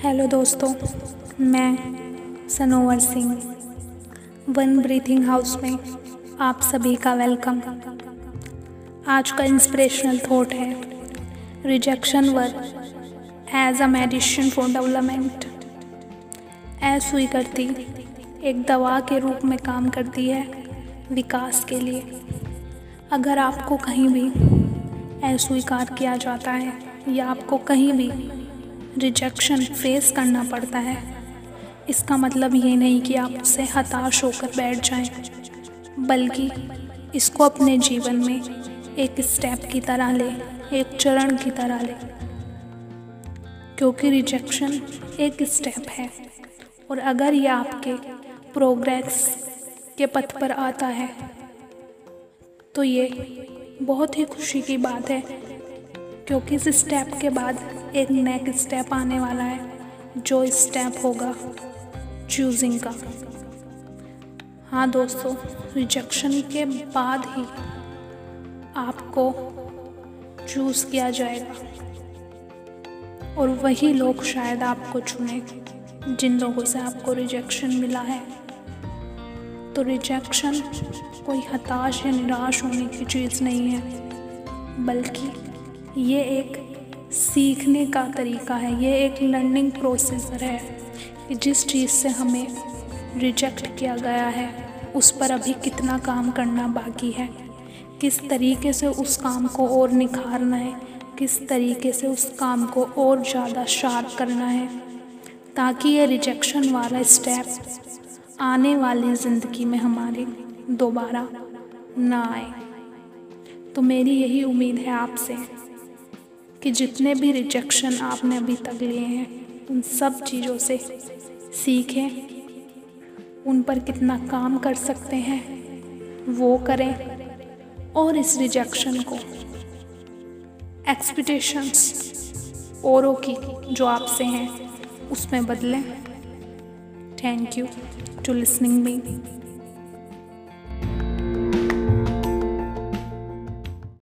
Hello दोस्तों, मैं Sanovar Singh one breathing house में आप सभी का वेलकम आज का इंस्पिरेशनल थॉट है rejection work as a medicine for development अस्वीकृति एक दवा के रूप में काम करती है विकास के लिए। अगर आपको कहीं भी अस्वीकार किया जाता है या आपको कहीं भी रिजेक्शन फेस करना पड़ता है। इसका मतलब ये नहीं कि आप उससे हताश होकर बैठ जाएँ, बल्कि इसको अपने जीवन में एक स्टेप की तरह ले एक चरण की तरह ले। क्योंकि रिजेक्शन एक स्टेप है और अगर ये आपके प्रोग्रेस के पथ पर आता है तो ये बहुत ही खुशी की बात है क्योंकि इस स्टेप के बाद एक नेक्स्ट स्टेप आने वाला है, जो स्टेप होगा चूजिंग का। हाँ दोस्तों रिजेक्शन के बाद ही आपको चूज़ किया जाएगा। और वही लोग शायद आपको चुने, जिन लोगों से आपको रिजेक्शन मिला है। तो रिजेक्शन कोई हताश या निराश होने की चीज़ नहीं है, बल्कि ये एक सीखने का तरीका है, ये एक लर्निंग प्रोसेसर है कि जिस चीज़ से हमें रिजेक्ट किया गया है, उस पर अभी कितना काम करना बाकी है। किस तरीके से उस काम को और निखारना है, किस तरीके से उस काम को और ज़्यादा शार्प करना है, ताकि ये रिजेक्शन वाला स्टेप आने वाली ज़िंदगी में हमारे दोबारा ना आए। तो मेरी यही उम्मीद है आपसे। कि जितने भी रिजेक्शन आपने अभी तक लिए हैं, उन सब चीज़ों से सीखें। उन पर कितना काम कर सकते हैं, वो करें। और इस रिजेक्शन को एक्सपेक्टेशंस औरों की जो आपसे हैं, उसमें बदलें। Thank you to listening me